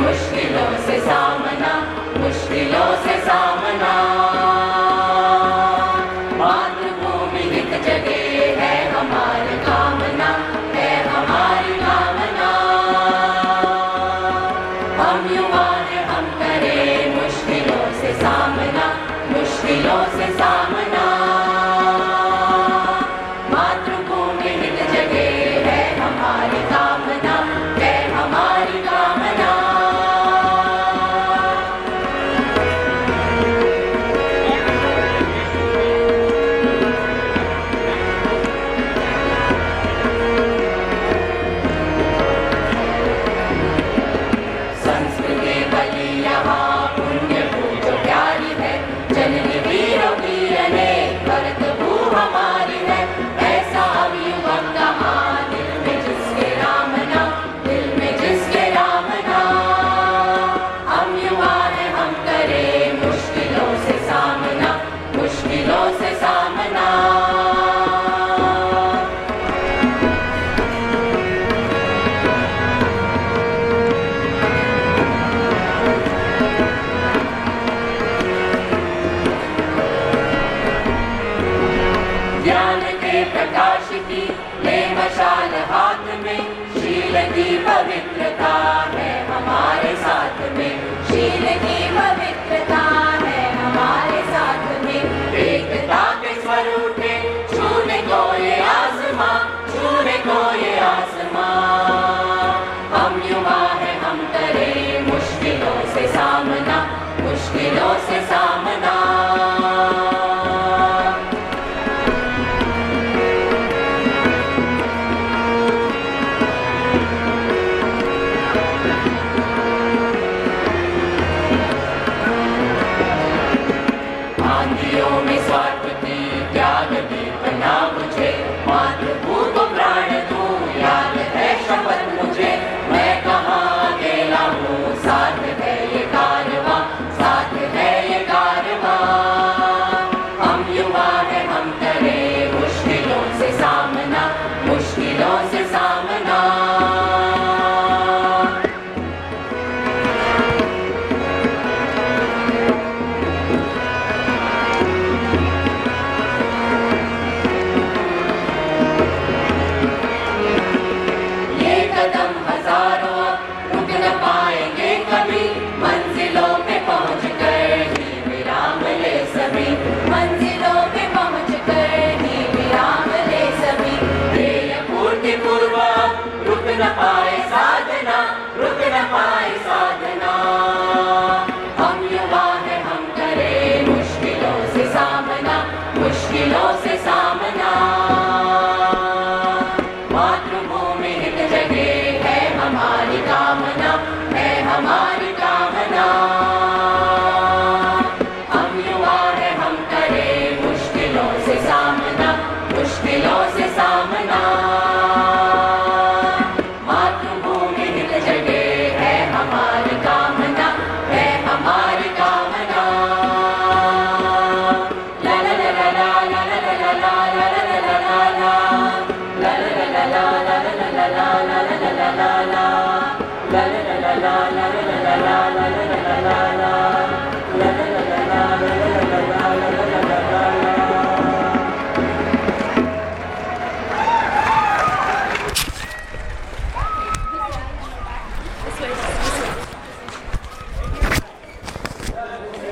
मुश्किलों से सामना मुश्किलों से सामना। ज्ञान के प्रकाश की ले मशाल हाथ में, शील की पवित्रता है हमारे साथ में। शील की पवित्रता है हमारे साथ में। एकता के स्वर उठे छूने को ये आसमां, छूने को ये आसमां। हम युवा हैं, हम करें मुश्किलों से सामना, मुश्किलों से सामना। अंगियों में स्वार्थ थे त्याग भी पहना मुझे मातृभूमि पाए साधना पाए साधना। हम युवा हैं, हम करें मुश्किलों से सामना, मुश्किलों से सामना। मातृभूमि हित जगे है हमारी कामना, है हमारी कामना। la la la la la